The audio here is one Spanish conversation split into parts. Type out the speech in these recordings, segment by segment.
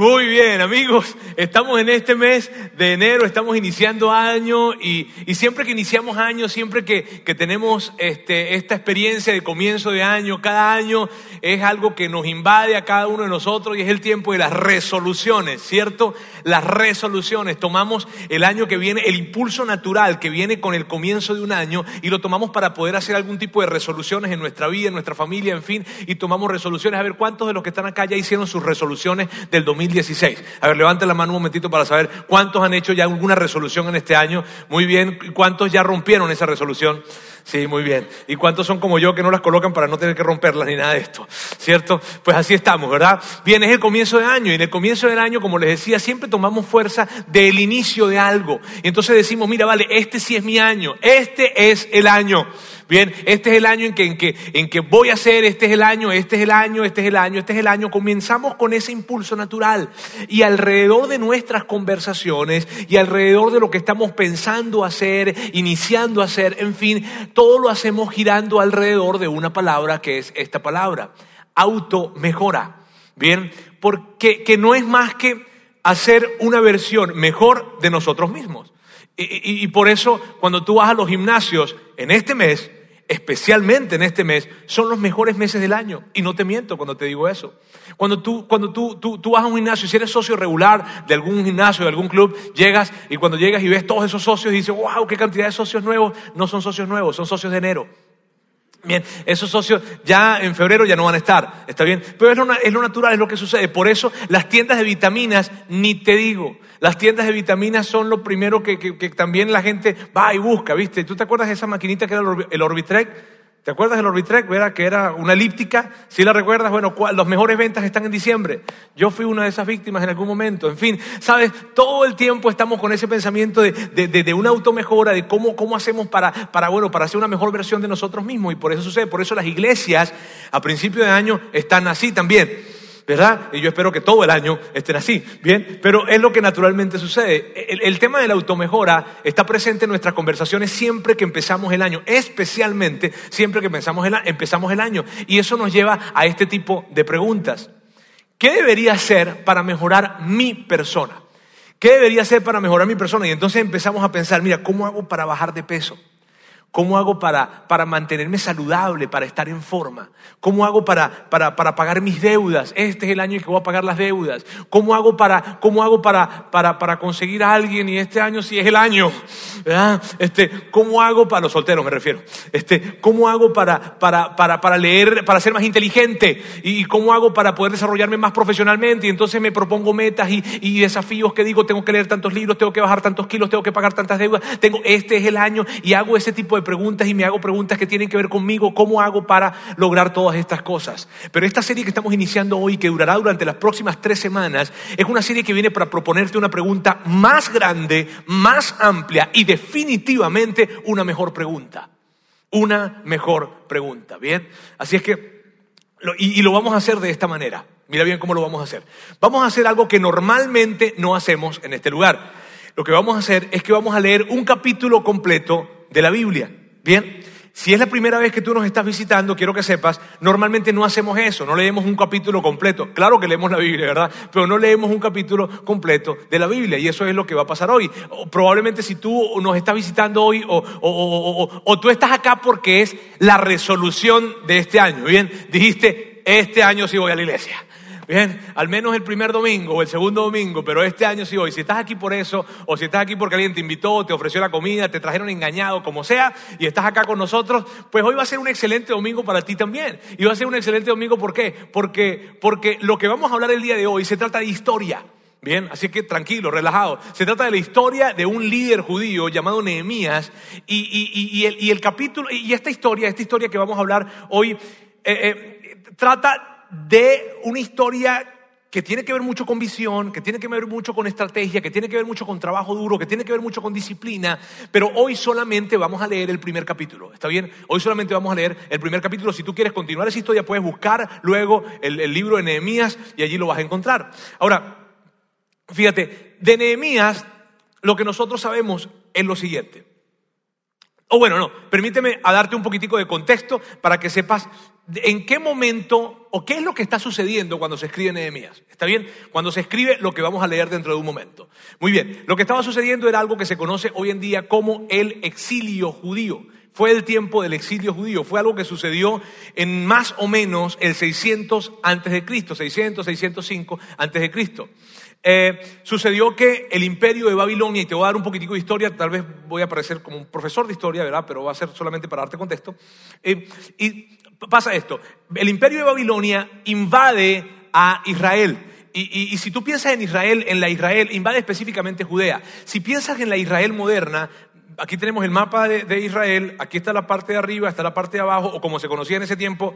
Muy bien, amigos. Estamos en este mes de enero, estamos iniciando año y, y siempre que iniciamos año, siempre que, que tenemos este, esta experiencia de comienzo de año, cada año es algo que nos invade a cada uno de nosotros y es el tiempo de las resoluciones, ¿cierto? Las resoluciones. Tomamos el año que viene, el impulso natural que viene con el comienzo de un año y lo tomamos para poder hacer algún tipo de resoluciones en nuestra vida, en nuestra familia, en fin, y tomamos resoluciones. A ver, ¿cuántos de los que están acá ya hicieron sus resoluciones del 2016. A ver, levanten la mano un momentito para saber cuántos han hecho ya alguna resolución en este año. Muy bien, ¿cuántos ya rompieron esa resolución? Sí, muy bien. ¿Y cuántos son como yo que no las colocan para no tener que romperlas ni nada de esto? ¿Cierto? Pues así estamos, ¿verdad? Bien, es el comienzo de año y en el comienzo del año, como les decía, siempre tomamos fuerza del inicio de algo. Y entonces decimos, mira, vale, este sí es mi año, este es el año. Bien, este es el año en que, en, que, en que voy a hacer, este es el año, este es el año, este es el año, este es el año. Comenzamos con ese impulso natural y alrededor de nuestras conversaciones y alrededor de lo que estamos pensando hacer, iniciando a hacer, en fin, todo lo hacemos girando alrededor de una palabra que es esta palabra, auto-mejora. Bien, porque que no es más que hacer una versión mejor de nosotros mismos. Y, y, y por eso cuando tú vas a los gimnasios en este mes, especialmente en este mes, son los mejores meses del año. Y no te miento cuando te digo eso. Cuando tú, cuando tú, tú, tú vas a un gimnasio, si eres socio regular de algún gimnasio, de algún club, llegas y cuando llegas y ves todos esos socios y dices, wow, qué cantidad de socios nuevos, no son socios nuevos, son socios de enero. Bien, esos socios ya en febrero ya no van a estar, ¿está bien? Pero es lo, es lo, natural, es lo que sucede. Por eso las tiendas de vitaminas, ni te digo, las tiendas de vitaminas son lo primero que, que, también la gente va y busca, ¿viste? ¿Tú te acuerdas de esa maquinita que era el Orbitrek? ¿Te acuerdas del Orbitrek? ¿verdad? Que era una elíptica. Si la recuerdas, bueno, los mejores ventas están en diciembre. Yo fui una de esas víctimas en algún momento. En fin, sabes, todo el tiempo estamos con ese pensamiento de, de, de, de una automejora, de cómo, cómo hacemos para, para, bueno, para hacer una mejor versión de nosotros mismos. Y por eso sucede, por eso las iglesias a principio de año están así también. ¿Verdad? Y yo espero que todo el año estén así, ¿bien? Pero es lo que naturalmente sucede. El, tema de la automejora está presente en nuestras conversaciones siempre que empezamos el año, especialmente siempre que empezamos el, empezamos el año. Y eso nos lleva a este tipo de preguntas. ¿Qué debería hacer para mejorar mi persona? ¿Qué debería hacer para mejorar mi persona? Y entonces empezamos a pensar, mira, ¿cómo hago para bajar de peso? ¿Cómo hago para, para mantenerme saludable, para estar en forma? ¿Cómo hago para, para, para, pagar mis deudas? Este es el año en que voy a pagar las deudas. ¿Cómo hago para, cómo hago para, conseguir a alguien? Y este año sí es el año. Este, ¿Cómo hago para los solteros, me refiero? Este, ¿Cómo hago para, para leer, para ser más inteligente? ¿Y cómo hago para poder desarrollarme más profesionalmente? Y entonces me propongo metas y, y desafíos que digo, tengo que leer tantos libros, tengo que bajar tantos kilos, tengo que pagar tantas deudas. Tengo, este es el año y hago ese tipo de preguntas y me hago preguntas que tienen que ver conmigo, cómo hago para lograr todas estas cosas. Pero esta serie que estamos iniciando hoy, que durará durante las próximas tres semanas, es una serie que viene para proponerte una pregunta más grande, más amplia y definitivamente una mejor pregunta. Una mejor pregunta, ¿bien? Así es que, y, y lo vamos a hacer de esta manera. Mira bien cómo lo vamos a hacer. Vamos a hacer algo que normalmente no hacemos en este lugar. Lo que vamos a hacer es que vamos a leer un capítulo completo de la Biblia. Bien, si es la primera vez que tú nos estás visitando, quiero que sepas, normalmente no hacemos eso, no leemos un capítulo completo. Claro que leemos la Biblia, ¿verdad? Pero no leemos un capítulo completo de la Biblia y eso es lo que va a pasar hoy. Probablemente si tú nos estás visitando hoy o, o, o, o, tú estás acá porque es la resolución de este año, ¿bien? Dijiste, este año sí voy a la iglesia. Bien, al menos el primer domingo o el segundo domingo, pero este año sí hoy. Si estás aquí por eso, o si estás aquí porque alguien te invitó, te ofreció la comida, te trajeron engañado, como sea, y estás acá con nosotros, pues hoy va a ser un excelente domingo para ti también. Y va a ser un excelente domingo, ¿por qué? Porque, porque lo que vamos a hablar el día de hoy se trata de historia. Bien, así que tranquilo, relajado. Se trata de la historia de un líder judío llamado Nehemías y, el, capítulo, y esta historia, esta historia que vamos a hablar hoy, eh, eh, trata de una historia que tiene que ver mucho con visión, que tiene que ver mucho con estrategia, que tiene que ver mucho con trabajo duro, que tiene que ver mucho con disciplina, pero hoy solamente vamos a leer el primer capítulo, ¿está bien? Hoy solamente vamos a leer el primer capítulo. Si tú quieres continuar esa historia, puedes buscar luego el, el libro de Nehemías y allí lo vas a encontrar. Ahora, fíjate, de Nehemías lo que nosotros sabemos es lo siguiente. O bueno, no, permíteme a darte un poquitico de contexto para que sepas en qué momento o qué es lo que está sucediendo cuando se escribe Nehemías. ¿Está bien? Cuando se escribe lo que vamos a leer dentro de un momento. Muy bien, lo que estaba sucediendo era algo que se conoce hoy en día como el exilio judío. Fue el tiempo del exilio judío, fue algo que sucedió en más o menos el 600 antes de Cristo, 600, 605 antes de Cristo. Eh, sucedió que el imperio de Babilonia, y te voy a dar un poquitico de historia, tal vez voy a aparecer como un profesor de historia, ¿verdad? Pero va a ser solamente para darte contexto. Eh, y pasa esto, el imperio de Babilonia invade a Israel. Y, y, si tú piensas en Israel, en la Israel, invade específicamente Judea. Si piensas en la Israel moderna, aquí tenemos el mapa de, Israel, aquí está la parte de arriba, está la parte de abajo, o como se conocía en ese tiempo,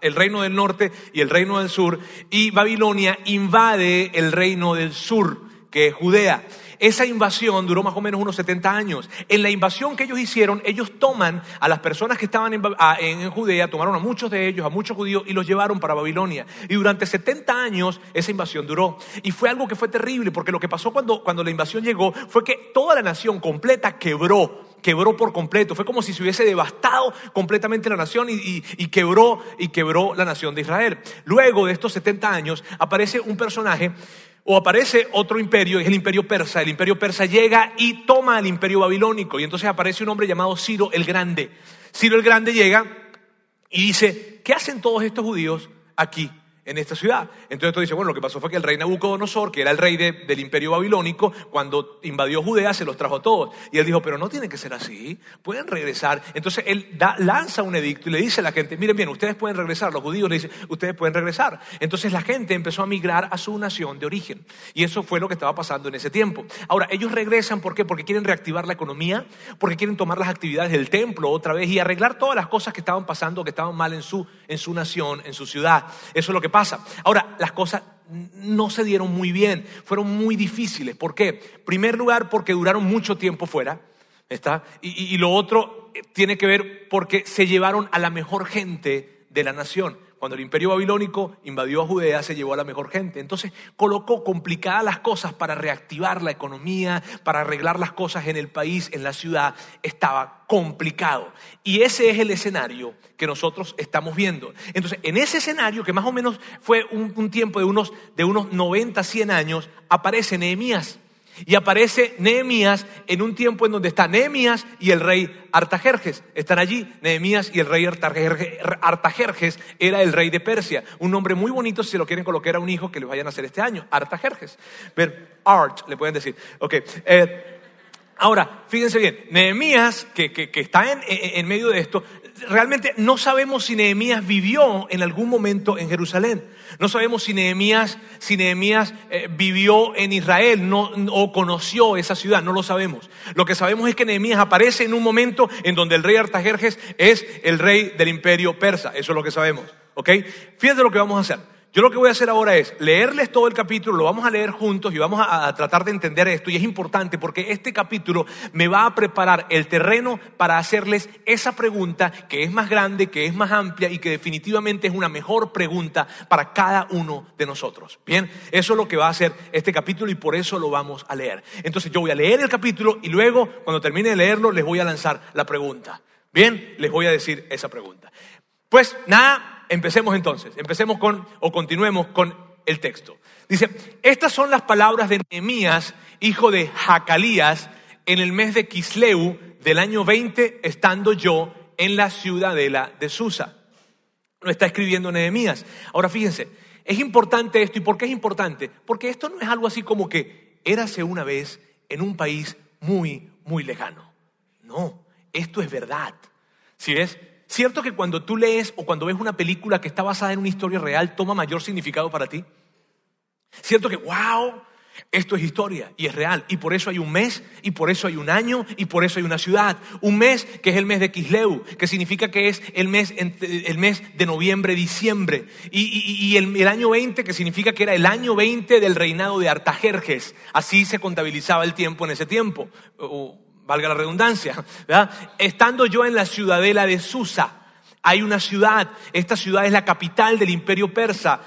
el reino del norte y el reino del sur, y Babilonia invade el reino del sur, que es Judea. Esa invasión duró más o menos unos 70 años. En la invasión que ellos hicieron, ellos toman a las personas que estaban en, Judea, tomaron a muchos de ellos, a muchos judíos, y los llevaron para Babilonia. Y durante 70 años esa invasión duró. Y fue algo que fue terrible, porque lo que pasó cuando, cuando la invasión llegó fue que toda la nación completa quebró quebró por completo. Fue como si se hubiese devastado completamente la nación y, y, quebró y quebró la nación de Israel. Luego de estos 70 años aparece un personaje o aparece otro imperio, es el imperio persa. El imperio persa llega y toma al imperio babilónico. Y entonces aparece un hombre llamado Ciro el Grande. Ciro el Grande llega y dice, ¿qué hacen todos estos judíos aquí? En esta ciudad. Entonces tú dices, bueno, lo que pasó fue que el rey Nabucodonosor, que era el rey del imperio babilónico, cuando invadió Judea se los trajo a todos. Y él dijo, pero no tiene que ser así, pueden regresar. Entonces él lanza un edicto y le dice a la gente, miren bien, ustedes pueden regresar. Los judíos le dicen, ustedes pueden regresar. Entonces la gente empezó a migrar a su nación de origen. Y eso fue lo que estaba pasando en ese tiempo. Ahora, ellos regresan, ¿por qué? Porque quieren reactivar la economía, porque quieren tomar las actividades del templo otra vez y arreglar todas las cosas que estaban pasando, que estaban mal en su, en su nación, en su ciudad. Eso es lo que Ahora, las cosas no se dieron muy bien, fueron muy difíciles. ¿Por qué? En primer lugar, porque duraron mucho tiempo fuera. ¿está? y lo otro eh, tiene que ver porque se llevaron a la mejor gente de la nación. Cuando el imperio babilónico invadió a Judea, se llevó a la mejor gente. Entonces colocó complicadas las cosas para reactivar la economía, para arreglar las cosas en el país, en la ciudad. Estaba complicado. Y ese es el escenario que nosotros estamos viendo. Entonces, en ese escenario, que más o menos fue un, tiempo de unos, de unos 90, 100 años, aparece Nehemías. Y aparece Nehemías en un tiempo en donde está Nehemías y el rey Artajerjes. Están allí. Nehemías y el rey Artajerjes era el rey de Persia. Un nombre muy bonito si lo quieren colocar a un hijo que les vayan a hacer este año. Artajerjes. Ver, Art, le pueden decir. Ok. Eh, ahora, fíjense bien. Nehemías, que, que, está en, en medio de esto, realmente no sabemos si Nehemías vivió en algún momento en Jerusalén. No sabemos si Nehemías, si Nehemías eh, vivió en Israel no, o conoció esa ciudad, no lo sabemos. Lo que sabemos es que Nehemías aparece en un momento en donde el rey Artajerjes es el rey del imperio persa. Eso es lo que sabemos. ¿Ok? Fíjate lo que vamos a hacer. Yo lo que voy a hacer ahora es leerles todo el capítulo, lo vamos a leer juntos y vamos a, tratar de entender esto. Y es importante porque este capítulo me va a preparar el terreno para hacerles esa pregunta que es más grande, que es más amplia y que definitivamente es una mejor pregunta para cada uno de nosotros. Bien, eso es lo que va a hacer este capítulo y por eso lo vamos a leer. Entonces yo voy a leer el capítulo y luego cuando termine de leerlo les voy a lanzar la pregunta. Bien, les voy a decir esa pregunta. Pues nada, empecemos entonces, empecemos con, o continuemos con el texto. Dice, estas son las palabras de Nehemías, hijo de Jacalías, en el mes de Kisleu del año 20, estando yo en la ciudadela de Susa. Lo está escribiendo Nehemías. Ahora fíjense, es importante esto. ¿Y por qué es importante? Porque esto no es algo así como que érase una vez en un país muy, muy lejano. No, esto es verdad. Si ves, ¿Cierto que cuando tú lees o cuando ves una película que está basada en una historia real toma mayor significado para ti? ¿Cierto que, wow, esto es historia y es real? Y por eso hay un mes, y por eso hay un año, y por eso hay una ciudad. Un mes que es el mes de Kisleu, que significa que es el mes, el mes de noviembre, diciembre. Y, el, año 20, que significa que era el año 20 del reinado de Artajerjes. Así se contabilizaba el tiempo en ese tiempo valga la redundancia, estando yo en la ciudadela de Susa, hay una ciudad, esta ciudad es la capital del imperio persa,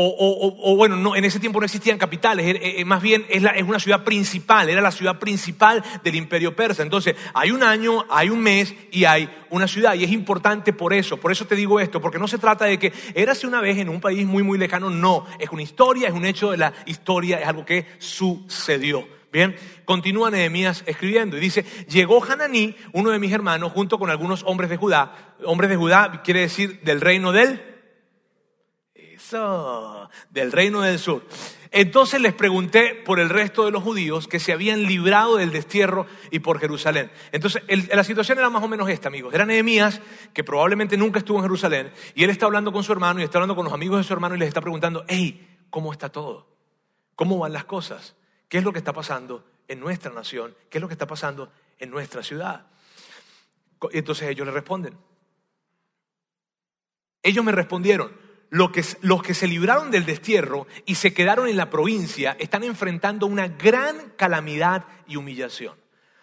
o, bueno, no, en ese tiempo no existían capitales, eh, eh, más bien es, es, una ciudad principal, era la ciudad principal del imperio persa. Entonces, hay un año, hay un mes y hay una ciudad. Y es importante por eso, por eso te digo esto, porque no se trata de que érase una vez en un país muy, muy lejano, no, es una historia, es un hecho de la historia, es algo que sucedió. Bien, continúa Nehemías escribiendo y dice, llegó Hananí, uno de mis hermanos, junto con algunos hombres de Judá. Hombres de Judá quiere decir del reino del... Eso, del reino del sur. Entonces les pregunté por el resto de los judíos que se habían librado del destierro y por Jerusalén. Entonces la situación era más o menos esta, amigos. Era Nehemías, que probablemente nunca estuvo en Jerusalén, y él está hablando con su hermano y está hablando con los amigos de su hermano y les está preguntando, hey, ¿cómo está todo? ¿Cómo van las cosas? ¿Qué es lo que está pasando en nuestra nación? ¿Qué es lo que está pasando en nuestra ciudad? Y entonces ellos le responden. Ellos me respondieron, los que, los que se libraron del destierro y se quedaron en la provincia están enfrentando una gran calamidad y humillación.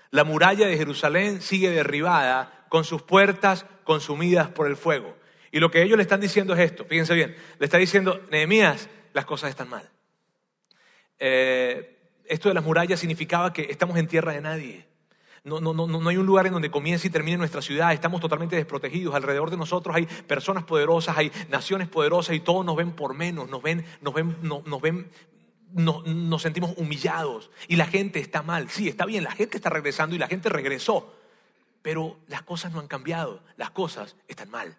La muralla de Jerusalén sigue derribada con sus puertas consumidas por el fuego. Y lo que ellos le están diciendo es esto, fíjense bien, le está diciendo, Nehemías, las cosas están mal. Eh, esto de las murallas significaba que estamos en tierra de nadie. No, no, no, no hay un lugar en donde comience y termine nuestra ciudad. Estamos totalmente desprotegidos. Alrededor de nosotros hay personas poderosas, hay naciones poderosas y todos nos ven por menos, nos ven, nos ven, nos ven nos sentimos humillados y la gente está mal. Sí, está bien, la gente está regresando y la gente regresó, pero las cosas no han cambiado, las cosas están mal,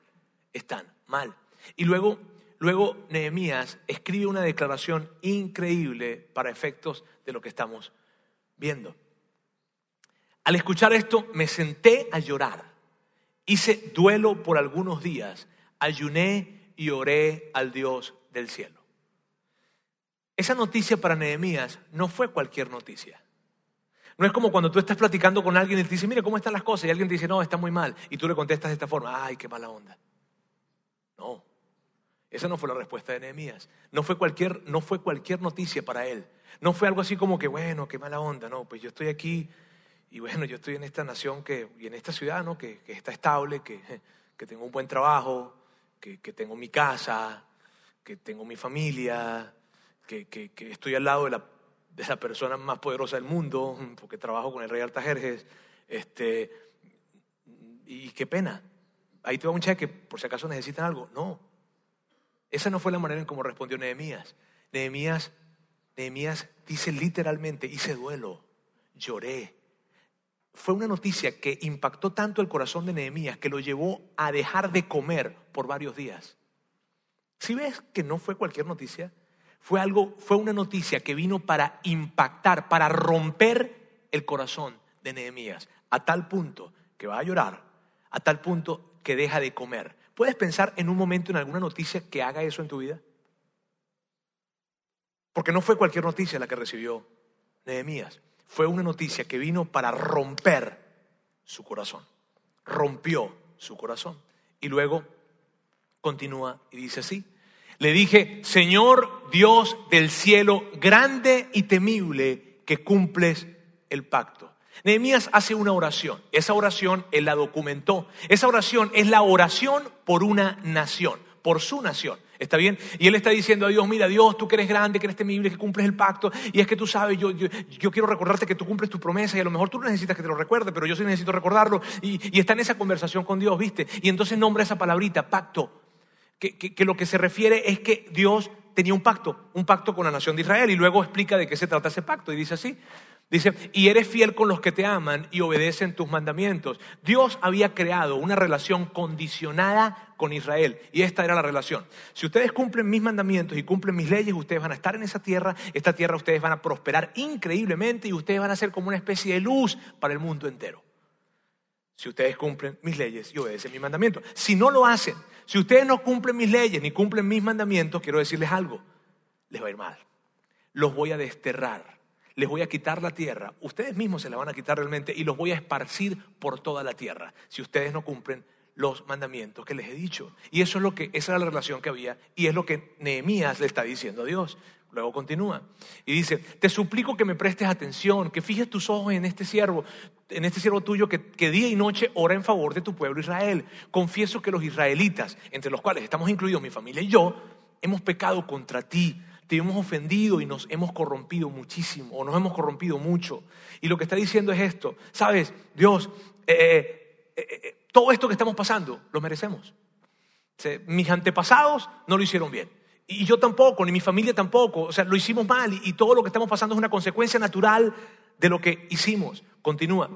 están mal. Y luego Luego Nehemías escribe una declaración increíble para efectos de lo que estamos viendo. Al escuchar esto me senté a llorar. Hice duelo por algunos días. Ayuné y oré al Dios del cielo. Esa noticia para Nehemías no fue cualquier noticia. No es como cuando tú estás platicando con alguien y te dice, mire cómo están las cosas, y alguien te dice, no, está muy mal, y tú le contestas de esta forma, ay, qué mala onda. No, esa no fue la respuesta de Nehemías. No fue cualquier, no fue cualquier noticia para él. No fue algo así como que, bueno, qué mala onda. No, pues yo estoy aquí y bueno, yo estoy en esta nación que, y en esta ciudad, ¿no? Que, está estable, que, que, tengo un buen trabajo, que, tengo mi casa, que tengo mi familia, que, estoy al lado de la, de la, persona más poderosa del mundo, porque trabajo con el rey Artajerjes. Este, y qué pena. Ahí te va un cheque, por si acaso necesitan algo. No, esa no fue la manera en cómo respondió Nehemías. Nehemías, Nehemías dice literalmente, hice duelo, lloré. Fue una noticia que impactó tanto el corazón de Nehemías que lo llevó a dejar de comer por varios días. Si ves que no fue cualquier noticia, fue algo, fue una noticia que vino para impactar, para romper el corazón de Nehemías, a tal punto que va a llorar, a tal punto que deja de comer. ¿Puedes pensar en un momento en alguna noticia que haga eso en tu vida? Porque no fue cualquier noticia la que recibió Nehemías. Fue una noticia que vino para romper su corazón. Rompió su corazón. Y luego continúa y dice así. Le dije, Señor Dios del cielo, grande y temible, que cumples el pacto. Nehemías hace una oración. Esa oración él la documentó. Esa oración es la oración por una nación, por su nación. ¿Está bien? Y él está diciendo a Dios, mira Dios, tú que eres grande, que eres temible, que cumples el pacto. Y es que tú sabes, yo, yo, quiero recordarte que tú cumples tu promesa y a lo mejor tú no necesitas que te lo recuerde, pero yo sí necesito recordarlo. Y, está en esa conversación con Dios, ¿viste? Y entonces nombra esa palabrita, pacto, que, que lo que se refiere es que Dios tenía un pacto, un pacto con la nación de Israel. Y luego explica de qué se trata ese pacto. Y dice así, Dice, y eres fiel con los que te aman y obedecen tus mandamientos. Dios había creado una relación condicionada con Israel y esta era la relación. Si ustedes cumplen mis mandamientos y cumplen mis leyes, ustedes van a estar en esa tierra, esta tierra ustedes van a prosperar increíblemente y ustedes van a ser como una especie de luz para el mundo entero. Si ustedes cumplen mis leyes y obedecen mis mandamientos. Si no lo hacen, si ustedes no cumplen mis leyes ni cumplen mis mandamientos, quiero decirles algo, les va a ir mal. Los voy a desterrar les voy a quitar la tierra, ustedes mismos se la van a quitar realmente y los voy a esparcir por toda la tierra si ustedes no cumplen los mandamientos que les he dicho. Y eso es lo que esa era la relación que había y es lo que Nehemías le está diciendo a Dios. Luego continúa y dice, te suplico que me prestes atención, que fijes tus ojos en este siervo, en este siervo tuyo que, que, día y noche ora en favor de tu pueblo Israel. Confieso que los israelitas, entre los cuales estamos incluidos mi familia y yo, hemos pecado contra ti, te hemos ofendido y nos hemos corrompido muchísimo, o nos hemos corrompido mucho. Y lo que está diciendo es esto, sabes, Dios, eh, eh, eh, todo esto que estamos pasando lo merecemos. mis antepasados no lo hicieron bien. Y yo tampoco, ni mi familia tampoco. O sea, lo hicimos mal y, y todo lo que estamos pasando es una consecuencia natural de lo que hicimos. Continúa.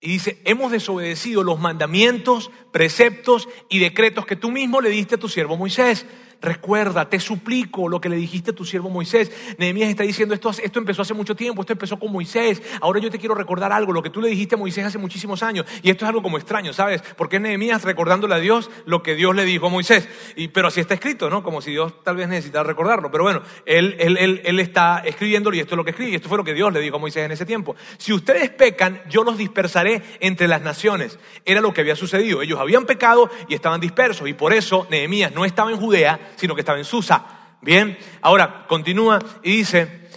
Y dice, hemos desobedecido los mandamientos, preceptos y decretos que tú mismo le diste a tu siervo Moisés. Recuerda, te suplico lo que le dijiste a tu siervo Moisés. Nehemías está diciendo, esto, esto empezó hace mucho tiempo, esto empezó con Moisés. Ahora yo te quiero recordar algo, lo que tú le dijiste a Moisés hace muchísimos años. Y esto es algo como extraño, ¿sabes? Porque Nehemías recordándole a Dios lo que Dios le dijo a Moisés. Y, pero así está escrito, ¿no? Como si Dios tal vez necesitara recordarlo. Pero bueno, él, él, él, él está escribiéndolo y esto es lo que escribe. Y esto fue lo que Dios le dijo a Moisés en ese tiempo. Si ustedes pecan, yo los dispersaré entre las naciones. Era lo que había sucedido. Ellos habían pecado y estaban dispersos. Y por eso Nehemías no estaba en Judea, sino que estaba en Susa. Bien, ahora continúa y dice,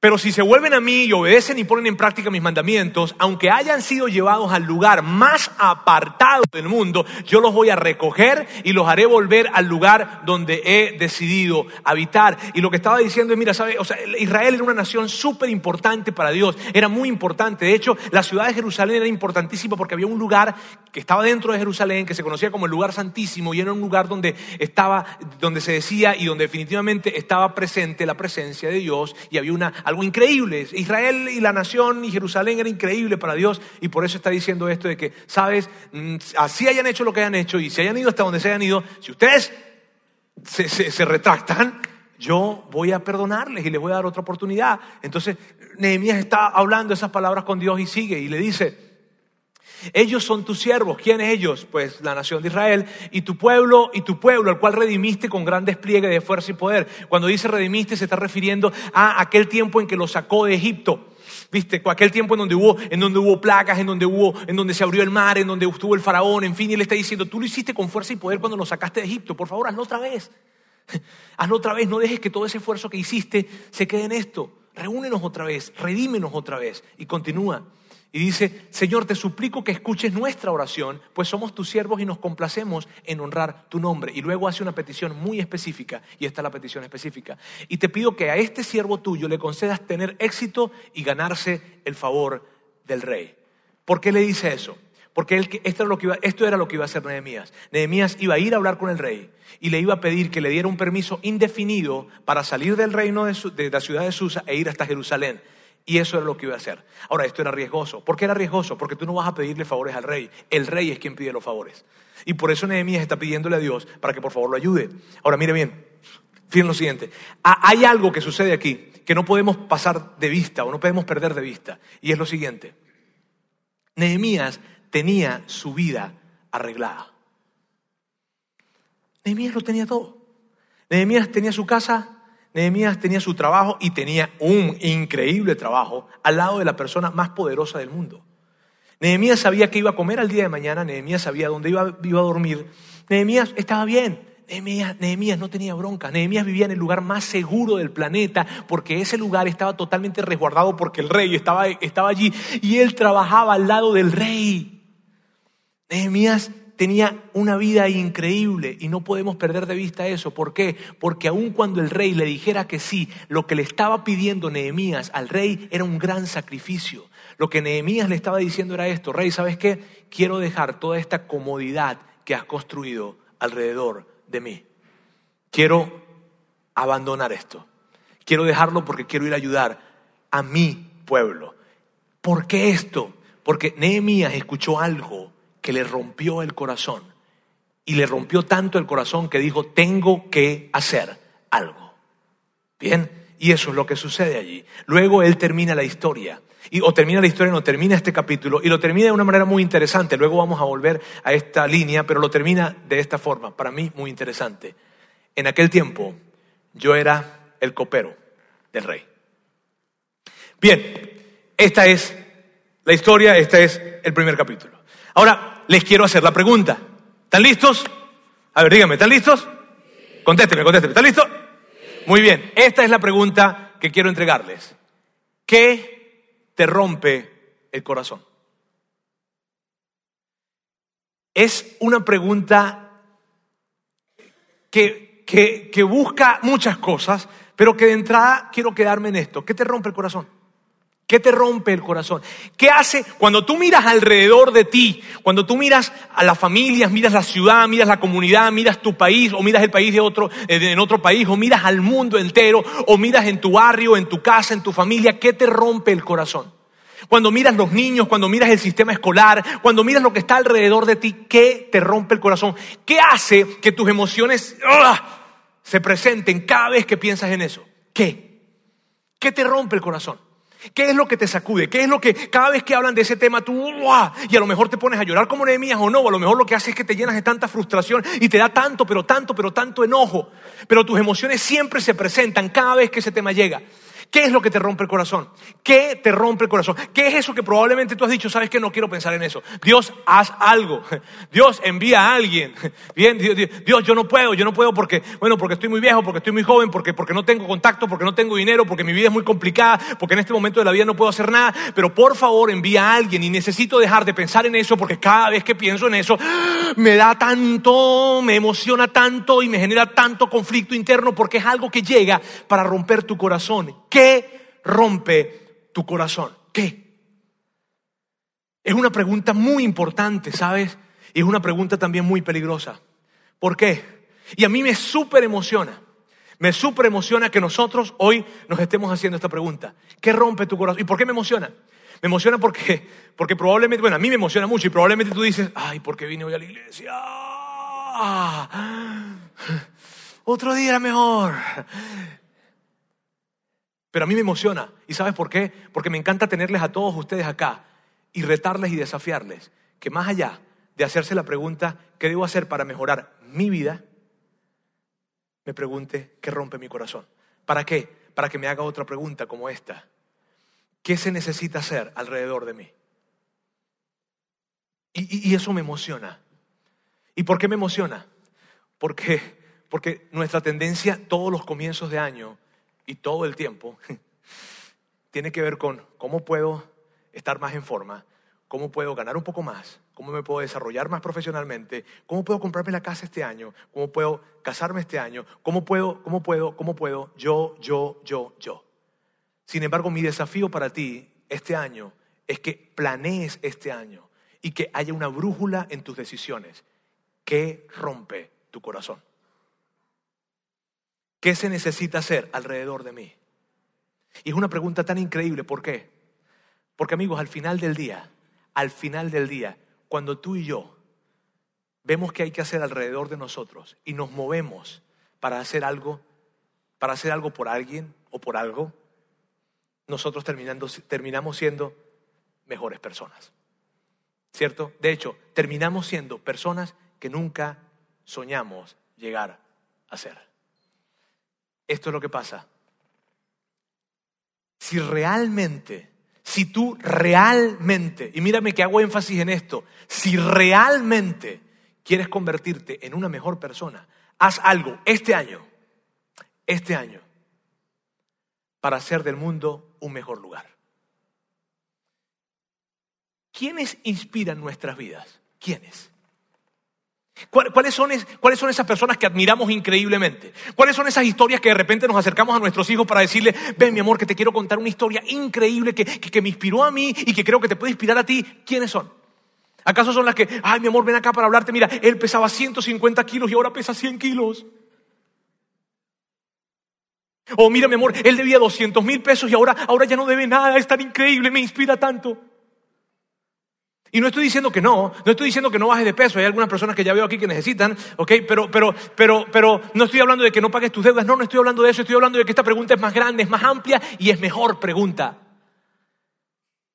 pero si se vuelven a mí y obedecen y ponen en práctica mis mandamientos, aunque hayan sido llevados al lugar más apartado del mundo, yo los voy a recoger y los haré volver al lugar donde he decidido habitar. Y lo que estaba diciendo es, mira, ¿sabe? O sea, Israel era una nación súper importante para Dios, era muy importante. De hecho, la ciudad de Jerusalén era importantísima porque había un lugar que estaba dentro de Jerusalén que se conocía como el lugar santísimo y era un lugar donde estaba, donde se decía y donde definitivamente estaba presente la presencia de Dios y había una algo increíble. Israel y la nación y Jerusalén era increíble para Dios y por eso está diciendo esto de que, sabes, mm, así hayan hecho lo que hayan hecho y si hayan ido hasta donde se hayan ido, si ustedes se, se retractan, yo voy a perdonarles y les voy a dar otra oportunidad. Entonces, Nehemías está hablando esas palabras con Dios y sigue y le dice, ellos son tus siervos. ¿Quiénes ellos? Pues la nación de Israel y tu pueblo y tu pueblo, al cual redimiste con gran despliegue de fuerza y poder. Cuando dice redimiste se está refiriendo a aquel tiempo en que lo sacó de Egipto. ¿Viste? Aquel tiempo en donde hubo, en donde hubo placas, en donde hubo, en donde se abrió el mar, en donde estuvo el faraón, en fin, y él está diciendo, tú lo hiciste con fuerza y poder cuando lo sacaste de Egipto. Por favor, hazlo otra vez. hazlo otra vez, no dejes que todo ese esfuerzo que hiciste se quede en esto. Reúnenos otra vez, redímenos otra vez. Y continúa. Y dice, Señor, te suplico que escuches nuestra oración, pues somos tus siervos y nos complacemos en honrar tu nombre. Y luego hace una petición muy específica, y esta es la petición específica. Y te pido que a este siervo tuyo le concedas tener éxito y ganarse el favor del rey. ¿Por qué le dice eso? Porque esto, era lo que iba, lo que iba a hacer Nehemías. Nehemías iba a ir a hablar con el rey y le iba a pedir que le diera un permiso indefinido para salir del reino de la ciudad de Susa e ir hasta Jerusalén. Y eso era lo que iba a hacer. Ahora, esto era riesgoso. ¿Por qué era riesgoso? Porque tú no vas a pedirle favores al rey. El rey es quien pide los favores. Y por eso Nehemías está pidiéndole a Dios para que por favor lo ayude. Ahora, mire bien. Fíjense lo siguiente. Hay algo que sucede aquí que no podemos pasar de vista o no podemos perder de vista. Y es lo siguiente. Nehemías tenía su vida arreglada. Nehemías lo tenía todo. Nehemías tenía su casa Nehemías tenía su trabajo y tenía un increíble trabajo al lado de la persona más poderosa del mundo. Nehemías sabía que iba a comer al día de mañana, Nehemías sabía dónde iba, iba a dormir. Nehemías estaba bien. Nehemías, no tenía bronca. Nehemías vivía en el lugar más seguro del planeta porque ese lugar estaba totalmente resguardado porque el rey estaba, estaba allí y él trabajaba al lado del rey. Nehemías tenía una vida increíble y no podemos perder de vista eso. ¿Por qué? Porque aun cuando el rey le dijera que sí, lo que le estaba pidiendo Nehemías al rey era un gran sacrificio. Lo que Nehemías le estaba diciendo era esto, rey, ¿sabes qué? Quiero dejar toda esta comodidad que has construido alrededor de mí. Quiero abandonar esto. Quiero dejarlo porque quiero ir a ayudar a mi pueblo. ¿Por qué esto? Porque Nehemías escuchó algo que le rompió el corazón. Y le rompió tanto el corazón que dijo, tengo que hacer algo. Bien, y eso es lo que sucede allí. Luego él termina la historia. Y, o termina la historia, no termina este capítulo, y lo termina de una manera muy interesante. Luego vamos a volver a esta línea, pero lo termina de esta forma, para mí muy interesante. En aquel tiempo yo era el copero del rey. Bien, esta es la historia, este es el primer capítulo. Ahora, les quiero hacer la pregunta. ¿Están listos? A ver, díganme, ¿están listos? Contésteme, contésteme. ¿Están listos? Muy bien, esta es la pregunta que quiero entregarles. ¿Qué te rompe el corazón? Es una pregunta que, que, que busca muchas cosas, pero que de entrada quiero quedarme en esto. ¿Qué te rompe el corazón? ¿Qué te rompe el corazón? ¿Qué hace cuando tú miras alrededor de ti? Cuando tú miras a las familias, miras la ciudad, miras la comunidad, miras tu país o miras el país de otro, eh, en otro país o miras al mundo entero o miras en tu barrio, en tu casa, en tu familia, ¿qué te rompe el corazón? Cuando miras los niños, cuando miras el sistema escolar, cuando miras lo que está alrededor de ti, ¿qué te rompe el corazón? ¿Qué hace que tus emociones ¡ah! se presenten cada vez que piensas en eso? ¿Qué? ¿Qué te rompe el corazón? ¿Qué es lo que te sacude? ¿Qué es lo que cada vez que hablan de ese tema tú, y a lo mejor te pones a llorar como Nehemías o no, o a lo mejor lo que hace es que te llenas de tanta frustración y te da tanto, pero tanto, pero tanto enojo, pero tus emociones siempre se presentan cada vez que ese tema llega. ¿Qué es lo que te rompe el corazón? ¿Qué te rompe el corazón? ¿Qué es eso que probablemente tú has dicho, sabes que no quiero pensar en eso? Dios, haz algo. Dios, envía a alguien. Bien, Dios, yo no puedo, yo no puedo porque, bueno, porque estoy muy viejo, porque estoy muy joven, porque, porque no tengo contacto, porque no tengo dinero, porque mi vida es muy complicada, porque en este momento de la vida no puedo hacer nada. Pero por favor, envía a alguien y necesito dejar de pensar en eso porque cada vez que pienso en eso, me da tanto, me emociona tanto y me genera tanto conflicto interno porque es algo que llega para romper tu corazón. ¿Qué rompe tu corazón? ¿Qué? Es una pregunta muy importante, ¿sabes? Y es una pregunta también muy peligrosa. ¿Por qué? Y a mí me súper emociona. Me súper emociona que nosotros hoy nos estemos haciendo esta pregunta. ¿Qué rompe tu corazón? ¿Y por qué me emociona? Me emociona porque, porque probablemente, bueno, a mí me emociona mucho y probablemente tú dices, ay, ¿por qué vine hoy a la iglesia? Ah, otro día era mejor. Pero a mí me emociona. ¿Y sabes por qué? Porque me encanta tenerles a todos ustedes acá y retarles y desafiarles. Que más allá de hacerse la pregunta, ¿qué debo hacer para mejorar mi vida? Me pregunte, ¿qué rompe mi corazón? ¿Para qué? Para que me haga otra pregunta como esta. ¿Qué se necesita hacer alrededor de mí? Y, y eso me emociona. ¿Y por qué me emociona? Porque, porque nuestra tendencia todos los comienzos de año y todo el tiempo tiene que ver con cómo puedo estar más en forma, cómo puedo ganar un poco más, cómo me puedo desarrollar más profesionalmente, cómo puedo comprarme la casa este año, cómo puedo casarme este año, cómo puedo, cómo puedo, cómo puedo, yo, yo, yo, yo. Sin embargo, mi desafío para ti este año es que planees este año y que haya una brújula en tus decisiones que rompe tu corazón. ¿Qué se necesita hacer alrededor de mí? Y es una pregunta tan increíble, ¿por qué? Porque amigos, al final del día, al final del día, cuando tú y yo vemos que hay que hacer alrededor de nosotros y nos movemos para hacer algo, para hacer algo por alguien o por algo, nosotros terminamos siendo mejores personas. ¿Cierto? De hecho, terminamos siendo personas que nunca soñamos llegar a ser. Esto es lo que pasa. Si realmente, si tú realmente, y mírame que hago énfasis en esto, si realmente quieres convertirte en una mejor persona, haz algo este año, este año, para hacer del mundo un mejor lugar. ¿Quiénes inspiran nuestras vidas? ¿Quiénes? ¿Cuáles son, ¿Cuáles son esas personas que admiramos increíblemente? ¿Cuáles son esas historias que de repente nos acercamos a nuestros hijos para decirle, ven mi amor, que te quiero contar una historia increíble que, que, me inspiró a mí y que creo que te puede inspirar a ti? ¿Quiénes son? ¿Acaso son las que, ay mi amor, ven acá para hablarte, mira, él pesaba 150 kilos y ahora pesa 100 kilos? O mira mi amor, él debía 200 mil pesos y ahora, ahora ya no debe nada, es tan increíble, me inspira tanto. Y no estoy diciendo que no, no estoy diciendo que no bajes de peso, hay algunas personas que ya veo aquí que necesitan, ¿ok? Pero, pero, pero, pero no estoy hablando de que no pagues tus deudas, no, no estoy hablando de eso, estoy hablando de que esta pregunta es más grande, es más amplia y es mejor pregunta.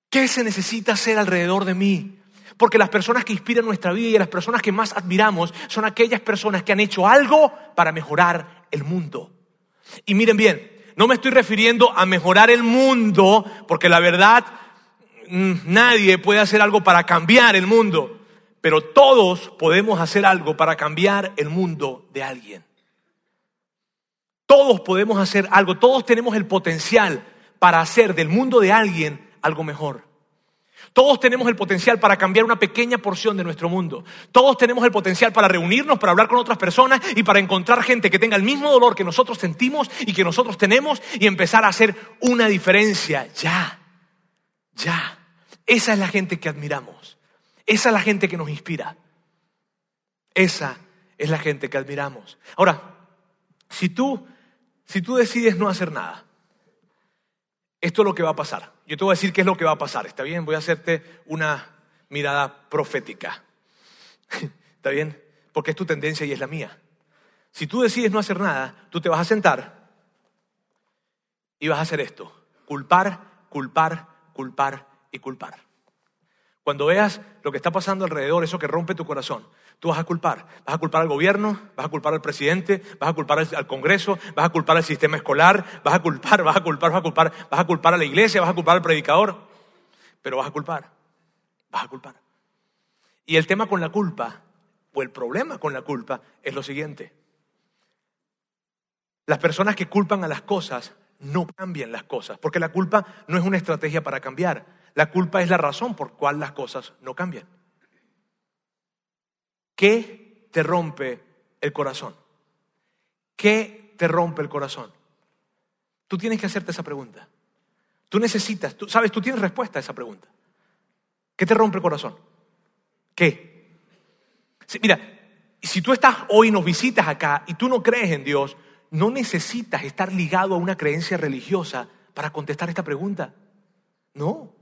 ¿Qué se necesita hacer alrededor de mí? Porque las personas que inspiran nuestra vida y las personas que más admiramos son aquellas personas que han hecho algo para mejorar el mundo. Y miren bien, no me estoy refiriendo a mejorar el mundo, porque la verdad nadie puede hacer algo para cambiar el mundo, pero todos podemos hacer algo para cambiar el mundo de alguien. Todos podemos hacer algo, todos tenemos el potencial para hacer del mundo de alguien algo mejor. Todos tenemos el potencial para cambiar una pequeña porción de nuestro mundo. Todos tenemos el potencial para reunirnos, para hablar con otras personas y para encontrar gente que tenga el mismo dolor que nosotros sentimos y que nosotros tenemos y empezar a hacer una diferencia. Ya, ya. Esa es la gente que admiramos. Esa es la gente que nos inspira. Esa es la gente que admiramos. Ahora, si tú, si tú decides no hacer nada, esto es lo que va a pasar. Yo te voy a decir qué es lo que va a pasar. ¿Está bien? Voy a hacerte una mirada profética. ¿Está bien? Porque es tu tendencia y es la mía. Si tú decides no hacer nada, tú te vas a sentar y vas a hacer esto. Culpar, culpar, culpar y culpar. Cuando veas lo que está pasando alrededor, eso que rompe tu corazón, tú vas a culpar. Vas a culpar al gobierno, vas a culpar al presidente, vas a culpar al, Congreso, vas a culpar al sistema escolar, vas a culpar, vas a culpar, vas a culpar, vas a culpar a la iglesia, vas a culpar al predicador, pero vas a culpar, vas a culpar. Y el tema con la culpa, o el problema con la culpa, es lo siguiente. Las personas que culpan a las cosas no cambian las cosas, porque la culpa no es una estrategia para cambiar. La culpa es la razón por cual las cosas no cambian. ¿Qué te rompe el corazón? ¿Qué te rompe el corazón? Tú tienes que hacerte esa pregunta. Tú necesitas, tú sabes, tú tienes respuesta a esa pregunta. ¿Qué te rompe el corazón? ¿Qué? mira, si tú estás hoy nos visitas acá y tú no crees en Dios, no necesitas estar ligado a una creencia religiosa para contestar esta pregunta. No.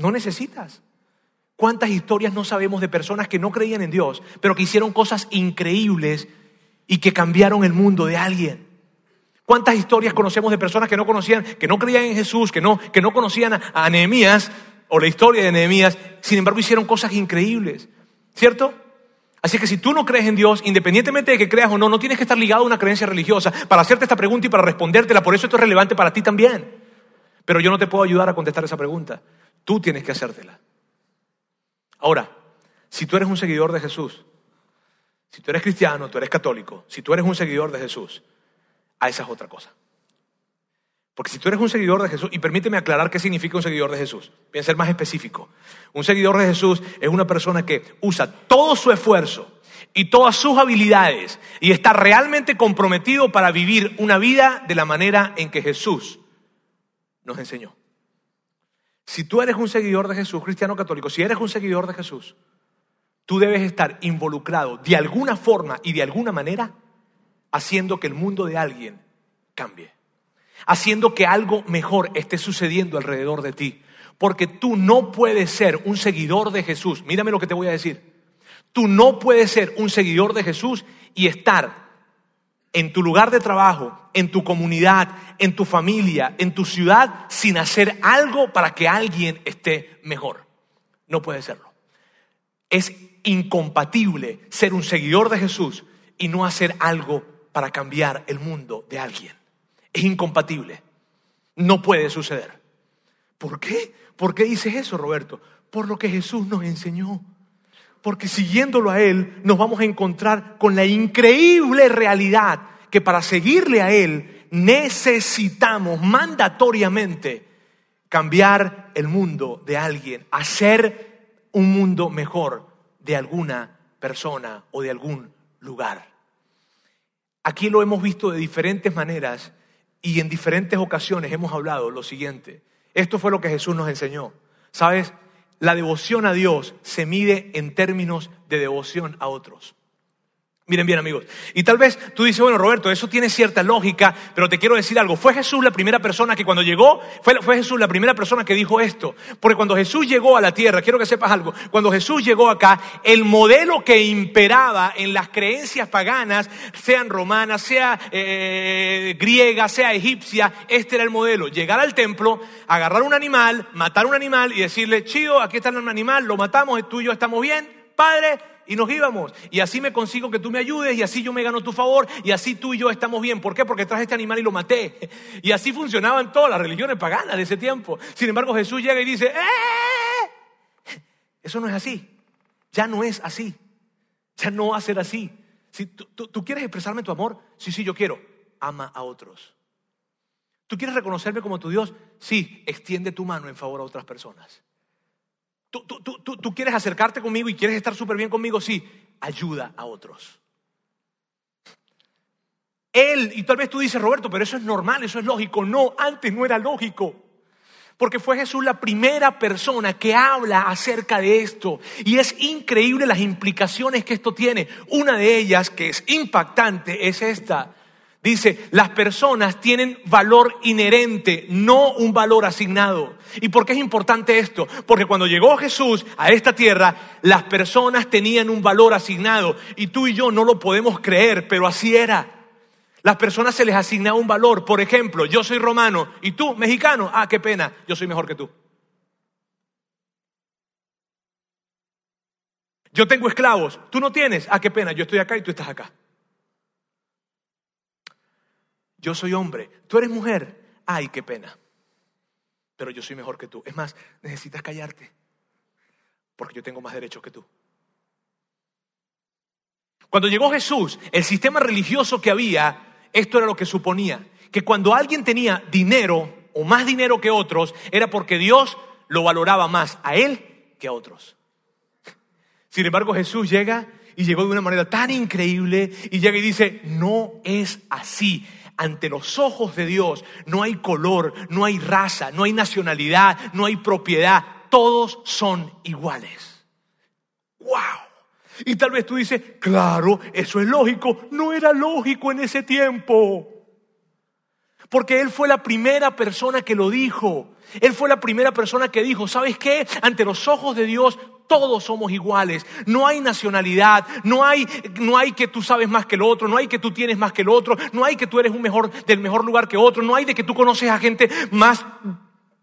No necesitas. ¿Cuántas historias no sabemos de personas que no creían en Dios, pero que hicieron cosas increíbles y que cambiaron el mundo de alguien? ¿Cuántas historias conocemos de personas que no conocían, que no creían en Jesús, que no, que no conocían a, a Nehemías o la historia de Nehemías, sin embargo hicieron cosas increíbles? ¿Cierto? Así que si tú no crees en Dios, independientemente de que creas o no, no tienes que estar ligado a una creencia religiosa para hacerte esta pregunta y para respondértela. Por eso esto es relevante para ti también. Pero yo no te puedo ayudar a contestar esa pregunta. Tú tienes que hacértela. Ahora, si tú eres un seguidor de Jesús, si tú eres cristiano, tú eres católico, si tú eres un seguidor de Jesús, a esa es otra cosa. Porque si tú eres un seguidor de Jesús, y permíteme aclarar qué significa un seguidor de Jesús, voy a ser más específico. Un seguidor de Jesús es una persona que usa todo su esfuerzo y todas sus habilidades y está realmente comprometido para vivir una vida de la manera en que Jesús nos enseñó. Si tú eres un seguidor de Jesús, cristiano católico, si eres un seguidor de Jesús, tú debes estar involucrado de alguna forma y de alguna manera haciendo que el mundo de alguien cambie, haciendo que algo mejor esté sucediendo alrededor de ti. Porque tú no puedes ser un seguidor de Jesús. Mírame lo que te voy a decir. Tú no puedes ser un seguidor de Jesús y estar en tu lugar de trabajo, en tu comunidad, en tu familia, en tu ciudad, sin hacer algo para que alguien esté mejor. No puede serlo. Es incompatible ser un seguidor de Jesús y no hacer algo para cambiar el mundo de alguien. Es incompatible. No puede suceder. ¿Por qué? ¿Por qué dices eso, Roberto? Por lo que Jesús nos enseñó porque siguiéndolo a Él nos vamos a encontrar con la increíble realidad que para seguirle a Él necesitamos mandatoriamente cambiar el mundo de alguien, hacer un mundo mejor de alguna persona o de algún lugar. Aquí lo hemos visto de diferentes maneras y en diferentes ocasiones hemos hablado lo siguiente. Esto fue lo que Jesús nos enseñó. ¿Sabes? La devoción a Dios se mide en términos de devoción a otros. Miren bien amigos. Y tal vez tú dices, bueno Roberto, eso tiene cierta lógica, pero te quiero decir algo. Fue Jesús la primera persona que cuando llegó, fue, fue, Jesús la primera persona que dijo esto. Porque cuando Jesús llegó a la tierra, quiero que sepas algo, cuando Jesús llegó acá, el modelo que imperaba en las creencias paganas, sean romanas, sea eh, griega, sea egipcia, este era el modelo. Llegar al templo, agarrar un animal, matar un animal y decirle, chido, aquí está el animal, lo matamos, tú y yo estamos bien, Padre, y nos íbamos. Y así me consigo que tú me ayudes y así yo me gano tu favor y así tú y yo estamos bien. ¿Por qué? Porque traje este animal y lo maté. Y así funcionaban todas las religiones paganas de ese tiempo. Sin embargo, Jesús llega y dice, ¡Eh! Eso no es así. Ya no es así. Ya no va a ser así. Si tú, tú quieres expresarme tu amor, sí, sí, yo quiero. Ama a otros. ¿Tú quieres reconocerme como tu Dios? Sí, extiende tu mano en favor a otras personas. ¿Tú, tú, tú, tú quieres acercarte conmigo y quieres estar súper bien conmigo? Sí, ayuda a otros. Él, y tal vez tú dices, Roberto, pero eso es normal, eso es lógico. No, antes no era lógico. Porque fue Jesús la primera persona que habla acerca de esto. Y es increíble las implicaciones que esto tiene. Una de ellas, que es impactante, es esta. Dice, las personas tienen valor inherente, no un valor asignado. ¿Y por qué es importante esto? Porque cuando llegó Jesús a esta tierra, las personas tenían un valor asignado. Y tú y yo no lo podemos creer, pero así era. Las personas se les asignaba un valor. Por ejemplo, yo soy romano y tú, mexicano. Ah, qué pena, yo soy mejor que tú. Yo tengo esclavos, tú no tienes. Ah, qué pena, yo estoy acá y tú estás acá. Yo soy hombre, tú eres mujer. Ay, qué pena. Pero yo soy mejor que tú. Es más, necesitas callarte. Porque yo tengo más derechos que tú. Cuando llegó Jesús, el sistema religioso que había esto era lo que suponía, que cuando alguien tenía dinero o más dinero que otros, era porque Dios lo valoraba más a él que a otros. Sin embargo, Jesús llega y llegó de una manera tan increíble y llega y dice, no es así. Ante los ojos de Dios no hay color, no hay raza, no hay nacionalidad, no hay propiedad. Todos son iguales. ¡Wow! Y tal vez tú dices, claro, eso es lógico. No era lógico en ese tiempo. Porque Él fue la primera persona que lo dijo. Él fue la primera persona que dijo, ¿sabes qué? Ante los ojos de Dios todos somos iguales. No hay nacionalidad, no hay, no hay que tú sabes más que el otro, no hay que tú tienes más que el otro, no hay que tú eres un mejor, del mejor lugar que otro, no hay de que tú conoces a gente más,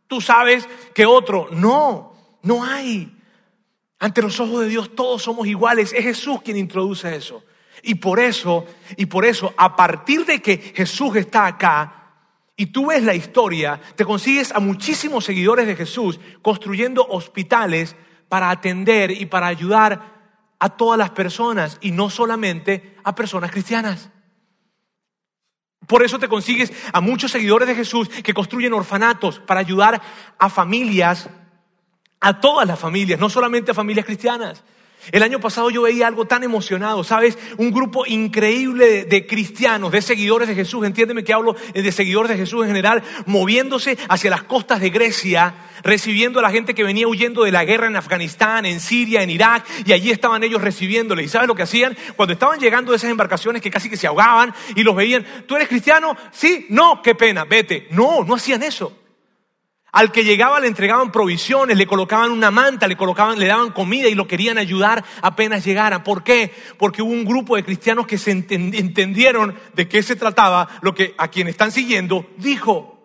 tú sabes que otro. No, no hay. Ante los ojos de Dios todos somos iguales. Es Jesús quien introduce eso. Y por eso, y por eso, a partir de que Jesús está acá y tú ves la historia, te consigues a muchísimos seguidores de Jesús construyendo hospitales para atender y para ayudar a todas las personas y no solamente a personas cristianas. Por eso te consigues a muchos seguidores de Jesús que construyen orfanatos para ayudar a familias a todas las familias, no solamente a familias cristianas. El año pasado yo veía algo tan emocionado, ¿sabes? Un grupo increíble de, cristianos, de seguidores de Jesús, entiéndeme que hablo de seguidores de Jesús en general, moviéndose hacia las costas de Grecia, recibiendo a la gente que venía huyendo de la guerra en Afganistán, en Siria, en Irak, y allí estaban ellos recibiéndole. ¿Y sabes lo que hacían? Cuando estaban llegando esas embarcaciones que casi que se ahogaban y los veían, ¿tú eres cristiano? Sí, no, qué pena, vete. No, no hacían eso. Al que llegaba le entregaban provisiones, le colocaban una manta, le colocaban, le daban comida y lo querían ayudar apenas llegara. ¿Por qué? Porque hubo un grupo de cristianos que se entendieron de qué se trataba, lo que a quien están siguiendo dijo.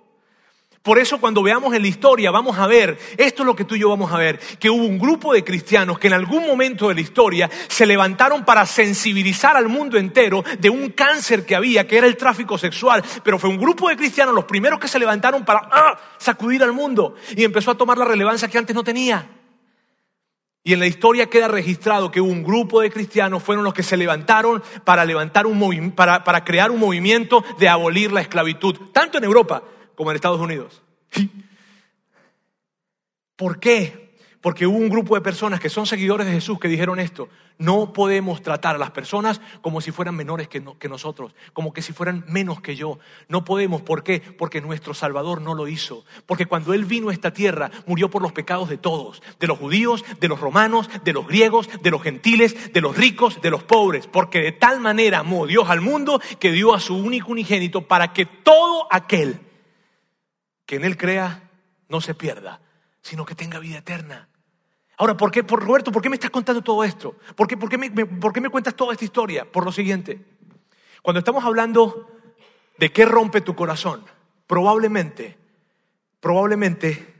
Por eso cuando veamos en la historia vamos a ver, esto es lo que tú y yo vamos a ver, que hubo un grupo de cristianos que en algún momento de la historia se levantaron para sensibilizar al mundo entero de un cáncer que había, que era el tráfico sexual. Pero fue un grupo de cristianos los primeros que se levantaron para ¡ah! sacudir al mundo y empezó a tomar la relevancia que antes no tenía. Y en la historia queda registrado que un grupo de cristianos fueron los que se levantaron para, levantar un para, para crear un movimiento de abolir la esclavitud, tanto en Europa como en Estados Unidos. ¿Por qué? Porque hubo un grupo de personas que son seguidores de Jesús que dijeron esto. No podemos tratar a las personas como si fueran menores que, nosotros, como que si fueran menos que yo. No podemos. ¿Por qué? Porque nuestro Salvador no lo hizo. Porque cuando Él vino a esta tierra, murió por los pecados de todos. De los judíos, de los romanos, de los griegos, de los gentiles, de los ricos, de los pobres. Porque de tal manera amó Dios al mundo que dio a su único unigénito para que todo aquel que en Él crea no se pierda, sino que tenga vida eterna. Ahora, ¿por qué, por, Roberto, por qué me estás contando todo esto? ¿Por qué, por, qué me, ¿Por qué me cuentas toda esta historia? Por lo siguiente, cuando estamos hablando de qué rompe tu corazón, probablemente, probablemente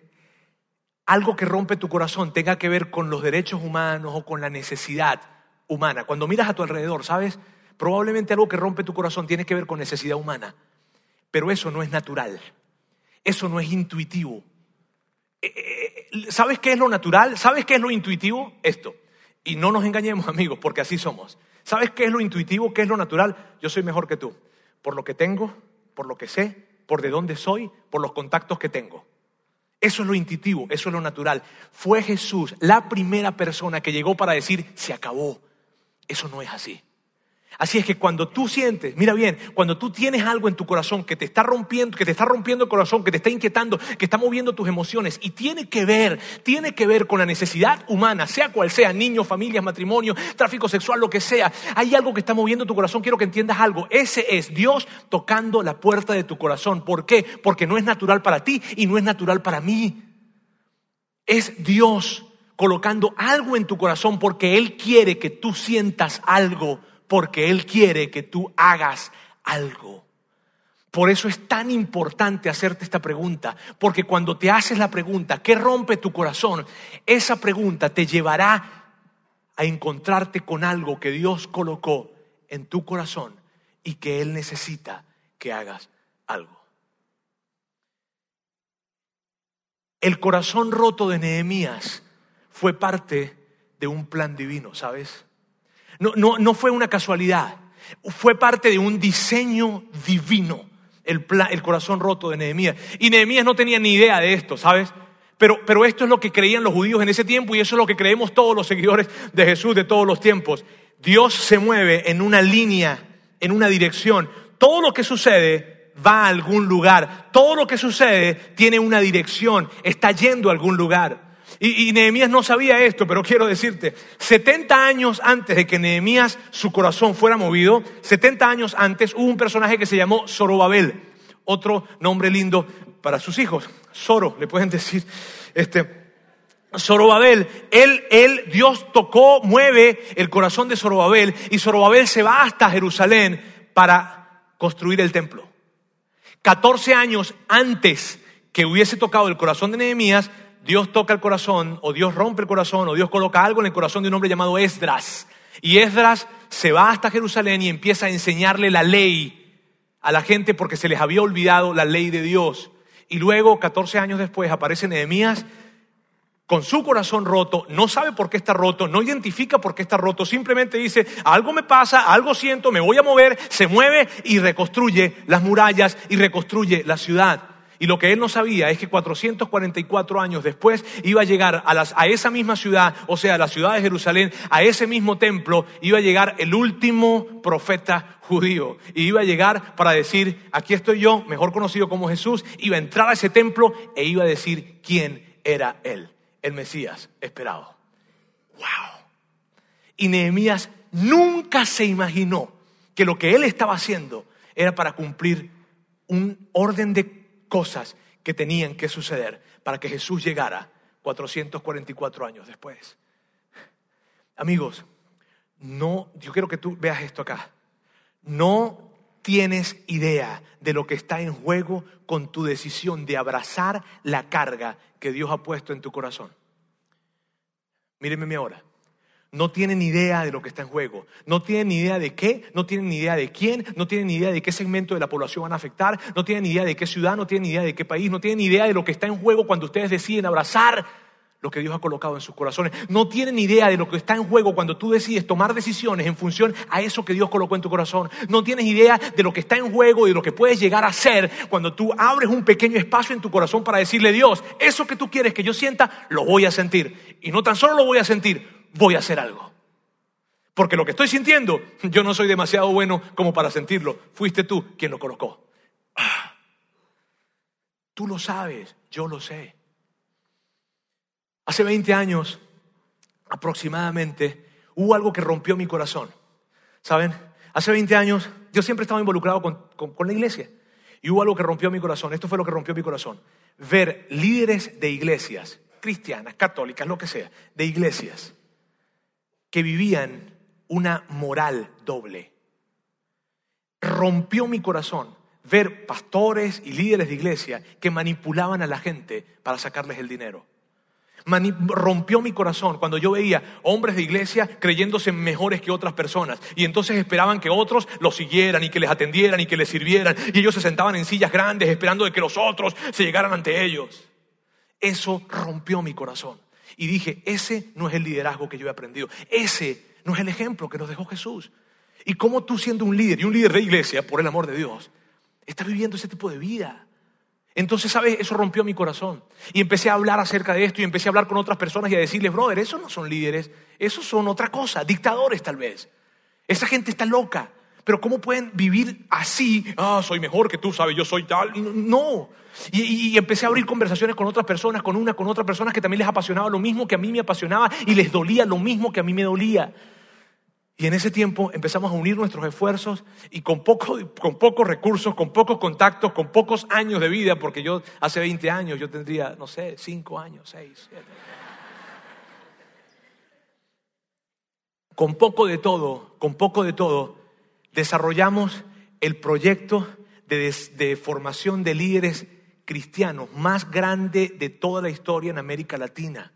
algo que rompe tu corazón tenga que ver con los derechos humanos o con la necesidad humana. Cuando miras a tu alrededor, ¿sabes? Probablemente algo que rompe tu corazón tiene que ver con necesidad humana, pero eso no es natural. Eso no es intuitivo. Eh, eh, ¿Sabes qué es lo natural? ¿Sabes qué es lo intuitivo? Esto. Y no nos engañemos, amigos, porque así somos. ¿Sabes qué es lo intuitivo? ¿Qué es lo natural? Yo soy mejor que tú. Por lo que tengo, por lo que sé, por de dónde soy, por los contactos que tengo. Eso es lo intuitivo, eso es lo natural. Fue Jesús la primera persona que llegó para decir, se acabó. Eso no es así. Así es que cuando tú sientes, mira bien, cuando tú tienes algo en tu corazón que te está rompiendo, que te está rompiendo el corazón, que te está inquietando, que está moviendo tus emociones y tiene que ver, tiene que ver con la necesidad humana, sea cual sea, niños, familias, matrimonio, tráfico sexual, lo que sea, hay algo que está moviendo tu corazón, quiero que entiendas algo. Ese es Dios tocando la puerta de tu corazón. ¿Por qué? Porque no es natural para ti y no es natural para mí. Es Dios colocando algo en tu corazón porque Él quiere que tú sientas algo porque Él quiere que tú hagas algo. Por eso es tan importante hacerte esta pregunta, porque cuando te haces la pregunta, ¿qué rompe tu corazón? Esa pregunta te llevará a encontrarte con algo que Dios colocó en tu corazón y que Él necesita que hagas algo. El corazón roto de Nehemías fue parte de un plan divino, ¿sabes? No, no, fue una casualidad, fue parte de un diseño divino, el, el corazón roto de Nehemías. Y Nehemías no tenía ni idea de esto, ¿sabes? Pero, pero, esto es lo que creían los judíos en ese tiempo y eso es lo que creemos todos los seguidores de Jesús de todos los tiempos. Dios se mueve en una línea, en una dirección. Todo lo que sucede va a algún lugar. Todo lo que sucede tiene una dirección, está yendo a algún lugar. Y, Nehemías no sabía esto, pero quiero decirte, 70 años antes de que Nehemías su corazón fuera movido, 70 años antes hubo un personaje que se llamó Zorobabel, otro nombre lindo para sus hijos, Zoro, le pueden decir, este, Zorobabel, él, él, Dios tocó, mueve el corazón de Zorobabel y Zorobabel se va hasta Jerusalén para construir el templo. 14 años antes que hubiese tocado el corazón de Nehemías, Dios toca el corazón, o Dios rompe el corazón, o Dios coloca algo en el corazón de un hombre llamado Esdras. Y Esdras se va hasta Jerusalén y empieza a enseñarle la ley a la gente porque se les había olvidado la ley de Dios. Y luego, 14 años después, aparece Nehemías con su corazón roto, no sabe por qué está roto, no identifica por qué está roto, simplemente dice, algo me pasa, algo siento, me voy a mover, se mueve y reconstruye las murallas y reconstruye la ciudad. Y lo que él no sabía es que 444 años después iba a llegar a, a esa misma ciudad, o sea, a la ciudad de Jerusalén, a ese mismo templo, iba a llegar el último profeta judío. Y iba a llegar para decir, aquí estoy yo, mejor conocido como Jesús, iba a entrar a ese templo e iba a decir quién era él, el Mesías esperado. ¡Wow! Y Nehemías nunca se imaginó que lo que él estaba haciendo era para cumplir un orden de cosas que tenían que suceder para que Jesús llegara 444 años después. Amigos, no, yo quiero que tú veas esto acá. No tienes idea de lo que está en juego con tu decisión de abrazar la carga que Dios ha puesto en tu corazón. Míreme ahora no tienen idea de lo que está en juego, no tienen idea de qué, no tienen idea de quién, no tienen idea de qué segmento de la población van a afectar, no tienen idea de qué ciudad, no tienen idea de qué país, no tienen idea de lo que está en juego cuando ustedes deciden abrazar lo que Dios ha colocado en sus corazones. No tienen idea de lo que está en juego cuando tú decides tomar decisiones en función a eso que Dios colocó en tu corazón. No tienes idea de lo que está en juego y de lo que puedes llegar a ser cuando tú abres un pequeño espacio en tu corazón para decirle, Dios, eso que tú quieres que yo sienta, lo voy a sentir. Y no tan solo lo voy a sentir, voy a hacer algo. Porque lo que estoy sintiendo, yo no soy demasiado bueno como para sentirlo. Fuiste tú quien lo colocó. Ah. Tú lo sabes, yo lo sé. Hace 20 años aproximadamente hubo algo que rompió mi corazón. ¿Saben? Hace 20 años yo siempre estaba involucrado con, con la iglesia. Y hubo algo que rompió mi corazón. Esto fue lo que rompió mi corazón. Ver líderes de iglesias, cristianas, católicas, lo que sea, de iglesias, que vivían una moral doble. Rompió mi corazón ver pastores y líderes de iglesia que manipulaban a la gente para sacarles el dinero. rompió mi corazón cuando yo veía hombres de iglesia creyéndose mejores que otras personas y entonces esperaban que otros los siguieran y que les atendieran y que les sirvieran y ellos se sentaban en sillas grandes esperando de que los otros se llegaran ante ellos. Eso rompió mi corazón y dije, ese no es el liderazgo que yo he aprendido, ese no es el ejemplo que nos dejó Jesús. Y cómo tú siendo un líder y un líder de iglesia, por el amor de Dios, estás viviendo ese tipo de vida. Entonces, ¿sabes? Eso rompió mi corazón. Y empecé a hablar acerca de esto y empecé a hablar con otras personas y a decirles, brother, esos no son líderes, esos son otra cosa, dictadores tal vez. Esa gente está loca. Pero ¿cómo pueden vivir así? Ah, soy mejor que tú, sabes, yo soy tal. No. Y, y, empecé a abrir conversaciones con otras personas, con una, con otras personas que también les apasionaba lo mismo que a mí me apasionaba y les dolía lo mismo que a mí me dolía. Y en ese tiempo empezamos a unir nuestros esfuerzos y con, poco, con pocos recursos, con pocos contactos, con pocos años de vida, porque yo hace 20 años, yo tendría, no sé, 5 años, 6, 7. Con poco de todo, con poco de todo, desarrollamos el proyecto de, formación de líderes cristianos más grande de toda la historia en América Latina.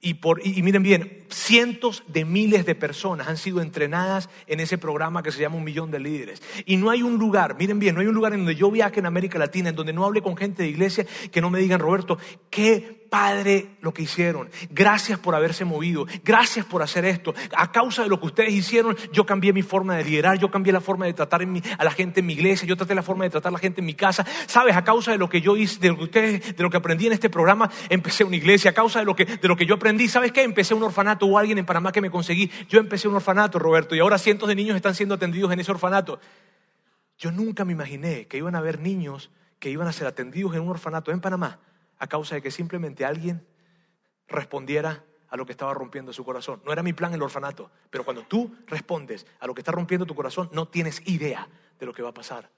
Y, miren bien, cientos de miles de personas han sido entrenadas en ese programa que se llama Un Millón de Líderes. Y no hay un lugar, miren bien, no hay un lugar en donde yo viaje en América Latina, en donde no hable con gente de iglesia, que no me digan, Roberto, qué Padre lo que hicieron. Gracias por haberse movido. Gracias por hacer esto. A causa de lo que ustedes hicieron, yo cambié mi forma de liderar. Yo cambié la forma de tratar a la gente en mi iglesia. Yo traté la forma de tratar a la gente en mi casa. Sabes, a causa de lo que yo hice, de lo que ustedes, de lo que aprendí en este programa, empecé una iglesia. A causa de lo que, de lo que yo aprendí, ¿sabes qué? Empecé un orfanato. Hubo alguien en Panamá que me conseguí. Yo empecé un orfanato, Roberto. Y ahora cientos de niños están siendo atendidos en ese orfanato. Yo nunca me imaginé que iban a haber niños que iban a ser atendidos en un orfanato en Panamá a causa de que simplemente alguien respondiera a lo que estaba rompiendo su corazón. No era mi plan el orfanato, pero cuando tú respondes a lo que está rompiendo tu corazón, no tienes idea de lo que va a pasar.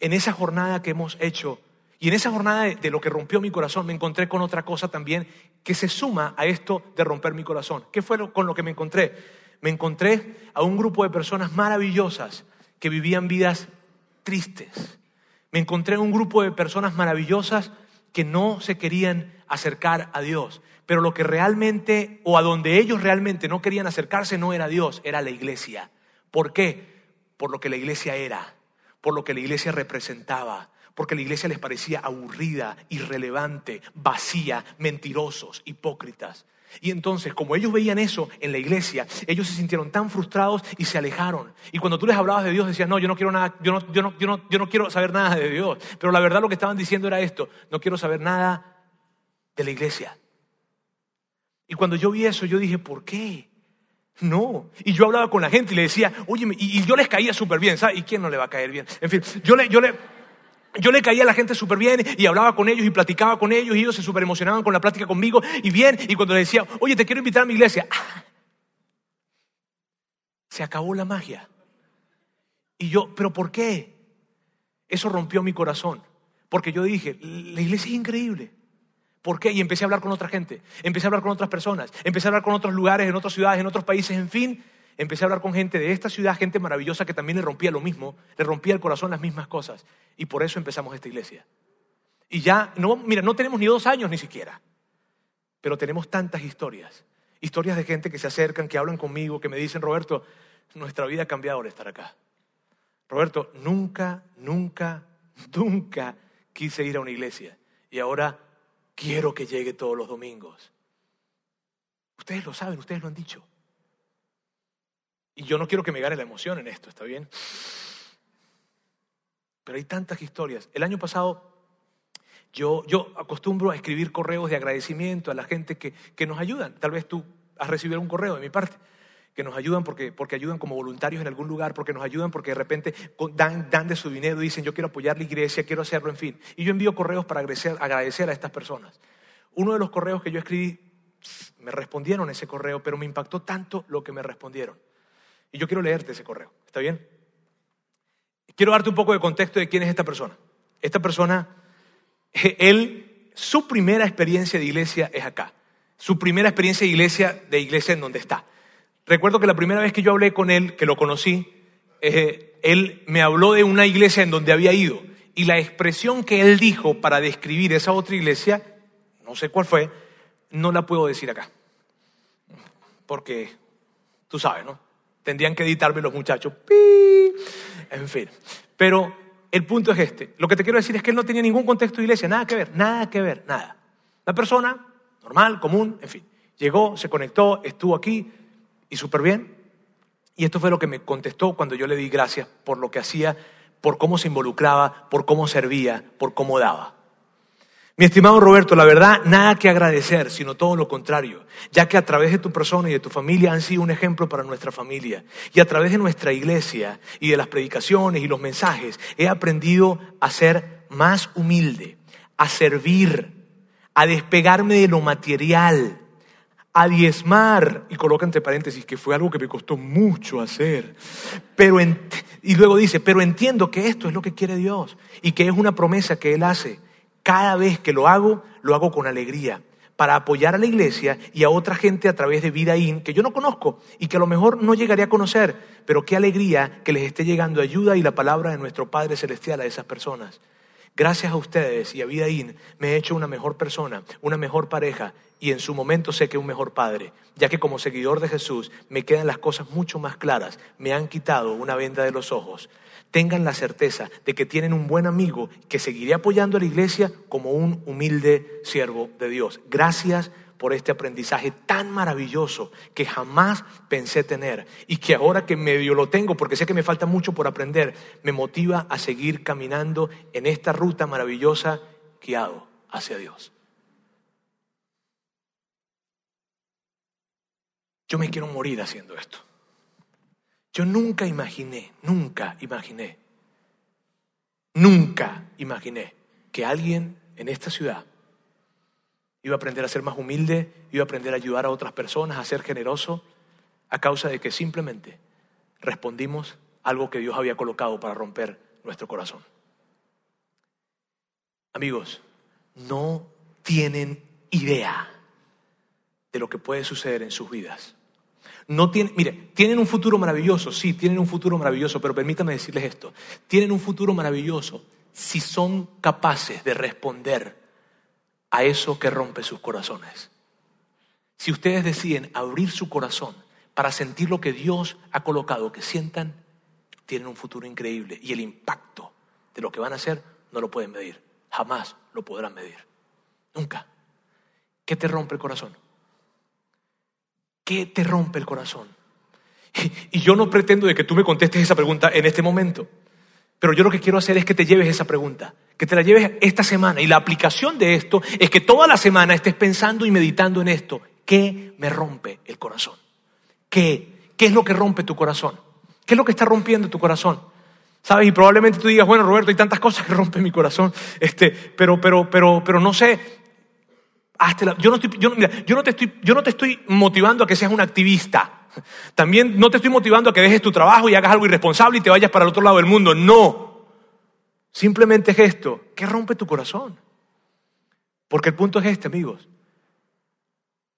En esa jornada que hemos hecho y en esa jornada de, lo que rompió mi corazón, me encontré con otra cosa también que se suma a esto de romper mi corazón. ¿Qué fue con lo que me encontré? Me encontré a un grupo de personas maravillosas que vivían vidas tristes. Me encontré un grupo de personas maravillosas que no se querían acercar a Dios. Pero lo que realmente, o a donde ellos realmente no querían acercarse, no era Dios, era la iglesia. ¿Por qué? Por lo que la iglesia era, por lo que la iglesia representaba, porque la iglesia les parecía aburrida, irrelevante, vacía, mentirosos, hipócritas. Y entonces, como ellos veían eso en la iglesia, ellos se sintieron tan frustrados y se alejaron. Y cuando tú les hablabas de Dios, decían, no, yo no quiero nada, yo no, yo no, yo no, yo no quiero saber nada de Dios. Pero la verdad lo que estaban diciendo era esto, no quiero saber nada de la iglesia. Y cuando yo vi eso, yo dije, ¿por qué? No. Y yo hablaba con la gente y le decía, oye, y, yo les caía súper bien, ¿sabes? ¿Y quién no le va a caer bien? En fin, yo le, yo le, yo le caía a la gente súper bien y hablaba con ellos y platicaba con ellos y ellos se súper emocionaban con la plática conmigo y bien. Y cuando les decía, oye, te quiero invitar a mi iglesia, ¡ah! se acabó la magia. Y yo, ¿pero por qué? Eso rompió mi corazón. Porque yo dije, la iglesia es increíble. ¿Por qué? Y empecé a hablar con otra gente, empecé a hablar con otras personas, empecé a hablar con otros lugares, en otras ciudades, en otros países, en fin empecé a hablar con gente de esta ciudad, gente maravillosa que también le rompía lo mismo, le rompía el corazón las mismas cosas. Y por eso empezamos esta iglesia. Y ya, no, mira, no tenemos ni dos años ni siquiera, pero tenemos tantas historias. Historias de gente que se acercan, que hablan conmigo, que me dicen, Roberto, nuestra vida ha cambiado al estar acá. Roberto, nunca, nunca, nunca quise ir a una iglesia. Y ahora quiero que llegue todos los domingos. Ustedes lo saben, ustedes lo han dicho. Y yo no quiero que me gane la emoción en esto, ¿está bien? Pero hay tantas historias. El año pasado yo, yo acostumbro a escribir correos de agradecimiento a la gente que, que nos ayudan. Tal vez tú has recibido un correo de mi parte que nos ayudan porque, porque ayudan como voluntarios en algún lugar, porque nos ayudan porque de repente dan, dan de su dinero y dicen yo quiero apoyar la iglesia, quiero hacerlo, en fin. Y yo envío correos para agradecer, agradecer a estas personas. Uno de los correos que yo escribí, me respondieron ese correo, pero me impactó tanto lo que me respondieron. Y yo quiero leerte ese correo. ¿Está bien? Quiero darte un poco de contexto de quién es esta persona. Esta persona, él, su primera experiencia de iglesia es acá. Su primera experiencia de iglesia, de iglesia en donde está. Recuerdo que la primera vez que yo hablé con él, que lo conocí, eh, él me habló de una iglesia en donde había ido. Y la expresión que él dijo para describir esa otra iglesia, no sé cuál fue, no la puedo decir acá. Porque tú sabes, ¿no? Tendrían que editarme los muchachos. En fin. Pero el punto es este. Lo que te quiero decir es que él no tenía ningún contexto de iglesia, nada que ver, nada que ver, nada. Una persona normal, común, en fin. Llegó, se conectó, estuvo aquí y súper bien. Y esto fue lo que me contestó cuando yo le di gracias por lo que hacía, por cómo se involucraba, por cómo servía, por cómo daba. Mi estimado Roberto, la verdad, nada que agradecer, sino todo lo contrario, ya que a través de tu persona y de tu familia han sido un ejemplo para nuestra familia. Y a través de nuestra iglesia y de las predicaciones y los mensajes, he aprendido a ser más humilde, a servir, a despegarme de lo material, a diezmar, y coloca entre paréntesis que fue algo que me costó mucho hacer, pero y luego dice, pero entiendo que esto es lo que quiere Dios y que es una promesa que Él hace cada vez que lo hago, lo hago con alegría para apoyar a la iglesia y a otra gente a través de Vida In que yo no conozco y que a lo mejor no llegaré a conocer, pero qué alegría que les esté llegando ayuda y la palabra de nuestro Padre Celestial a esas personas. Gracias a ustedes y a Vida In me he hecho una mejor persona, una mejor pareja y en su momento sé que un mejor padre, ya que como seguidor de Jesús me quedan las cosas mucho más claras, me han quitado una venda de los ojos tengan la certeza de que tienen un buen amigo que seguiré apoyando a la iglesia como un humilde siervo de Dios. Gracias por este aprendizaje tan maravilloso que jamás pensé tener y que ahora que medio lo tengo, porque sé que me falta mucho por aprender, me motiva a seguir caminando en esta ruta maravillosa guiado hacia Dios. Yo me quiero morir haciendo esto. Yo nunca imaginé, nunca imaginé, nunca imaginé que alguien en esta ciudad iba a aprender a ser más humilde, iba a aprender a ayudar a otras personas, a ser generoso, a causa de que simplemente respondimos algo que Dios había colocado para romper nuestro corazón. Amigos, no tienen idea de lo que puede suceder en sus vidas no mire, tienen un futuro maravilloso, sí, tienen un futuro maravilloso, pero permítame decirles esto. Tienen un futuro maravilloso si son capaces de responder a eso que rompe sus corazones. Si ustedes deciden abrir su corazón para sentir lo que Dios ha colocado, que sientan, tienen un futuro increíble y el impacto de lo que van a hacer no lo pueden medir. Jamás lo podrán medir. Nunca. ¿Qué te rompe el corazón? ¿Qué te rompe el corazón? Y yo no pretendo de que tú me contestes esa pregunta en este momento, pero yo lo que quiero hacer es que te lleves esa pregunta, que te la lleves esta semana. Y la aplicación de esto es que toda la semana estés pensando y meditando en esto. ¿Qué me rompe el corazón? ¿Qué? ¿Qué es lo que rompe tu corazón? ¿Qué es lo que está rompiendo tu corazón? ¿Sabes? Y probablemente tú digas, bueno, Roberto, hay tantas cosas que rompen mi corazón, este, pero, pero, pero, pero no sé, no te estoy, yo no te estoy motivando a que seas un activista. También no te estoy motivando a que dejes tu trabajo y hagas algo irresponsable y te vayas para el otro lado del mundo. No. Simplemente es esto. ¿Qué rompe tu corazón? Porque el punto es este, amigos.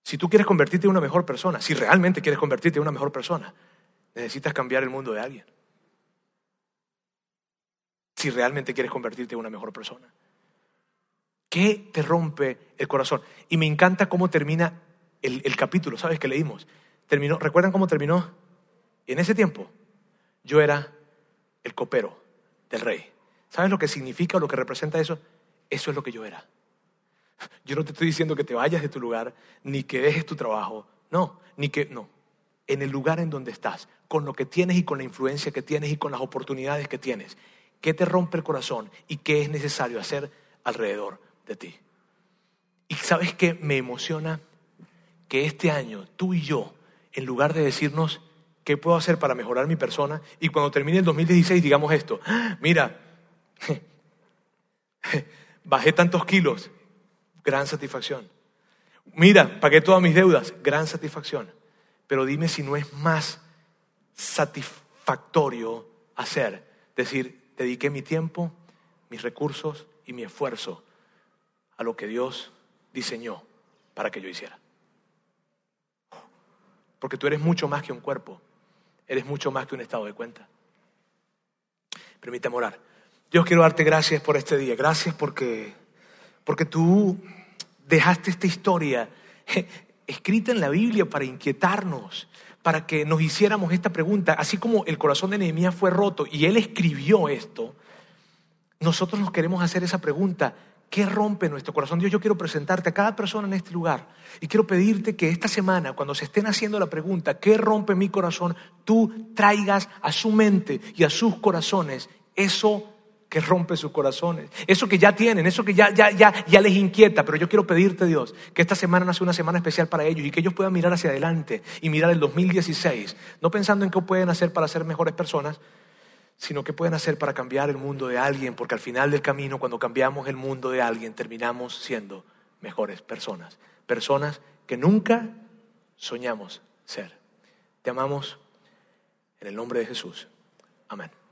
Si tú quieres convertirte en una mejor persona, si realmente quieres convertirte en una mejor persona, necesitas cambiar el mundo de alguien. Si realmente quieres convertirte en una mejor persona. ¿Qué te rompe el corazón? Y me encanta cómo termina el, capítulo, ¿sabes? Que leímos. Terminó, ¿Recuerdan cómo terminó? En ese tiempo yo era el copero del rey. ¿Sabes lo que significa o lo que representa eso? Eso es lo que yo era. Yo no te estoy diciendo que te vayas de tu lugar, ni que dejes tu trabajo. No, ni que, no. En el lugar en donde estás, con lo que tienes y con la influencia que tienes y con las oportunidades que tienes. ¿Qué te rompe el corazón y qué es necesario hacer alrededor ti. Y sabes que me emociona que este año tú y yo, en lugar de decirnos qué puedo hacer para mejorar mi persona, y cuando termine el 2016 digamos esto, ah, mira, bajé tantos kilos, gran satisfacción. Mira, pagué todas mis deudas, gran satisfacción. Pero dime si no es más satisfactorio hacer, decir, dediqué mi tiempo, mis recursos y mi esfuerzo lo que Dios diseñó para que yo hiciera. Porque tú eres mucho más que un cuerpo, eres mucho más que un estado de cuenta. Permítame orar. Dios quiero darte gracias por este día, gracias porque, porque tú dejaste esta historia escrita en la Biblia para inquietarnos, para que nos hiciéramos esta pregunta, así como el corazón de Nehemías fue roto y él escribió esto, nosotros nos queremos hacer esa pregunta, ¿Qué rompe nuestro corazón? Dios, yo quiero presentarte a cada persona en este lugar y quiero pedirte que esta semana, cuando se estén haciendo la pregunta, ¿qué rompe mi corazón? Tú traigas a su mente y a sus corazones eso que rompe sus corazones. Eso que ya tienen, eso que ya, ya, ya, ya les inquieta. Pero yo quiero pedirte, Dios, que esta semana no sea una semana especial para ellos y que ellos puedan mirar hacia adelante y mirar el 2016, no pensando en qué pueden hacer para ser mejores personas, sino qué pueden hacer para cambiar el mundo de alguien, porque al final del camino, cuando cambiamos el mundo de alguien, terminamos siendo mejores personas. Personas que nunca soñamos ser. Te amamos en el nombre de Jesús. Amén.